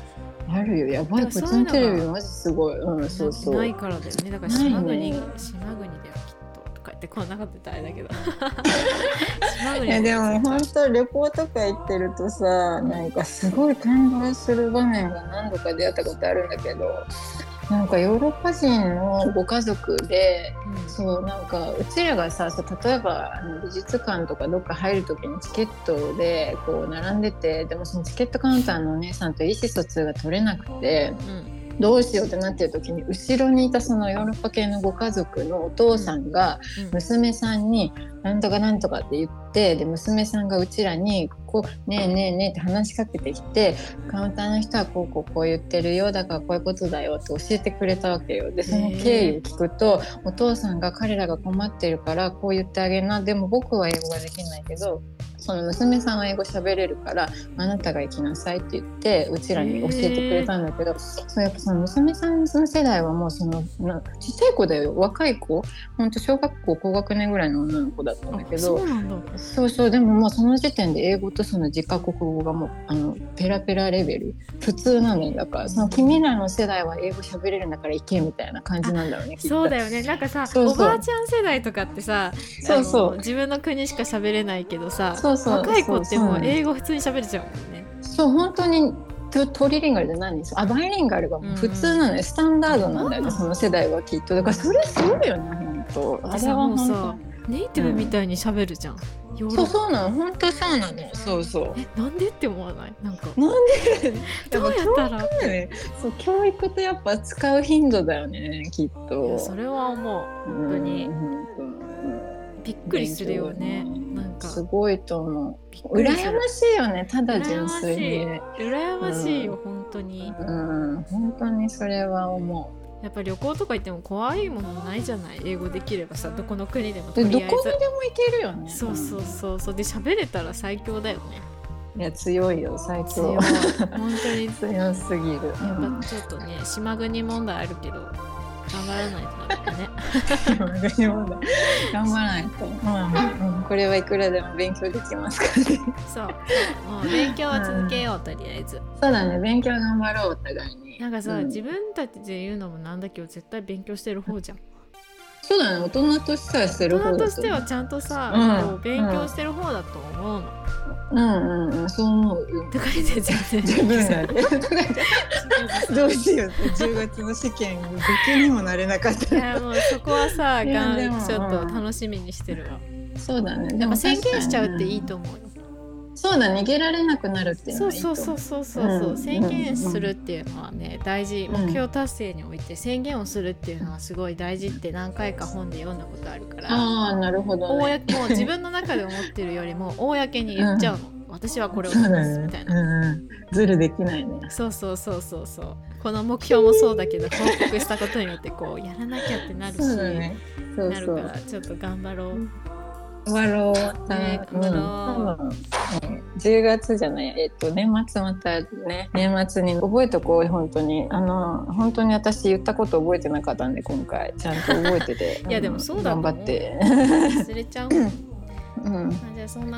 ある。よ。やばい。こっちだからそういうのテレビマジすごい。うんそうそう。ないからだよね。だからないね。島国、島国だよきっととか言ってこんなこと言ったらあれだけど。島国いやでも本当旅行とか行ってるとさなんかすごい感動する場面が何度か出会ったことあるんだけどなんかヨーロッパ人のご家族でうん。そうなんかうちらがさ例えばあの美術館とかどっか入る時にチケットでこう並んでてでもそのチケットカウンターのお姉さんと意思疎通が取れなくてうん。どうしようってなってる時に後ろにいたそのヨーロッパ系のご家族のお父さんがうん。娘さんに「なんとかなんとか」って言ってで娘さんがうちらに「こうねえねえねえ」って話しかけてきてカウンターの人はこうこうこう言ってるよだからこういうことだよって教えてくれたわけよ。でその経緯を聞くとお父さんが彼らが困ってるからこう言ってあげな。でも僕は英語ができないけどその娘さんは英語喋れるからあなたが行きなさいって言ってうちらに教えてくれたんだけど、そうやっぱその娘さんの世代はもうそのなちっちゃい子だよ。若い子？ほんと小学校高学年ぐらいの女の子だったんだけあどそうなんだ。そうそう。でももうその時点で英語とその自家国語がもうあのペラペラレベル普通なのよ。だからその君らの世代は英語喋れるんだから行けみたいな感じなんだろうね そうだよね。なんかさおばあちゃん世代とかってさそうそう。自分の国しか喋れないけどさそうそう。若い子ってもそう英語普通に喋れちゃうもんね。そう本当にトトリリンガルじゃないんですよ。あバイリンガルが普通なのよ、スタンダードなんだよねうんその世代はきっと。だからそれすごいよね本当。あれはもう本さネイティブみたいに喋るじゃん、ヨーロッパ当そうそうなの。本当そうなの。そうそう。えなんでって思わない？なんか。なんで？どうやったら。ね。そう教育とやっぱ使う頻度だよねきっいとやそれは思う。本当に。うんびっくりするよね。うんなんか。すごいと思う。羨ましいよねただ純粋に。羨ましい。よ、本当に。うん。本当にそれは思やっぱ旅行とか行っても怖いものないじゃない？英語できればさどこの国でもどこにでも行けるよね。そうそうそうそう。で喋れたら最強だよね。いや強いよ最強。強い。本当に。強すぎる、やっぱちょっとね島国問題あるけど頑張らないとダメだね。頑張らないと、うんうん、これはいくらでも勉強できますからね。そう。もう勉強は続けようとりあえず。そうだね。勉強頑張ろうお互いに。なんかさ、うん。自分たちで言うのもなんだけど絶対勉強してる方じゃんそうだね。大人としてはしてる方大人だとしてはちゃんとさ、うん。勉強してる方だと思うの、うんうんうん。そう思ううんとか言って全然。自分らで どうしよう10月の試験に出にもなれなかっいたやもうそこはさがでもちょっと楽しみにしてるわ。そうだね。でやっぱ宣言しちゃうっていいと思うよそうだ逃げられなくなるっていうのそうはいいそうそうそうそうそう、う。ん。宣言するっていうのはね大事うん目標達成において宣言をするっていうのはすごい大事って何回か本で読んだことあるから。ああなるほど、ね、公もう自分の中で思ってるよりも公に言っちゃうの、私はこれをしますみたいな。ねうんできないね。そうそうそうそうそう。この目標もそうだけど報告したことによってこうやらなきゃってなるし。なるからちょっと頑張ろう。終わろう。ねうん頑張ろうん10月じゃない、えっと、年末またね、年末に覚えとこう、本当に。あの、本当に私言ったこと覚えてなかったんで、今回。ちゃんと覚えてて。いやでもそうだ頑張って。忘れちゃう。うん。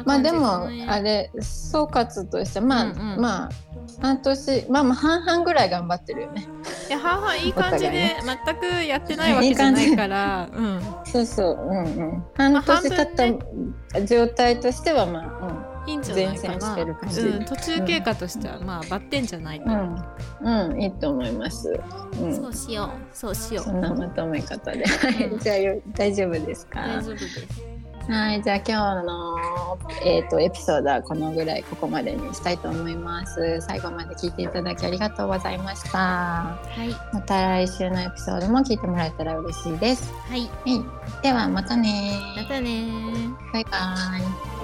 まあでも、ねあれ、総括として、まあ、うんうんまあ、半年、まあまあ、半々ぐらい頑張ってるよね。いや半々いい感じで全くやってないわけじゃないから、うん、そうそう、うんうん。半年経った状態としては、まあ、いいんじゃないかな。うん、途中経過としてはまあバッテンじゃないと。うん。うん、うん、いいと思います。うん。そうしよう、そうしようそ。んなまとめ方で。はい、じゃあよ大丈夫ですか？大丈夫です。はい、じゃあ今日の、えー、とエピソードはこのぐらいここまでにしたいと思います。最後まで聞いていただきありがとうございました。はいまた来週のエピソードも聞いてもらえたら嬉しいです。はいはい、ではまたねまたねーバイバイ。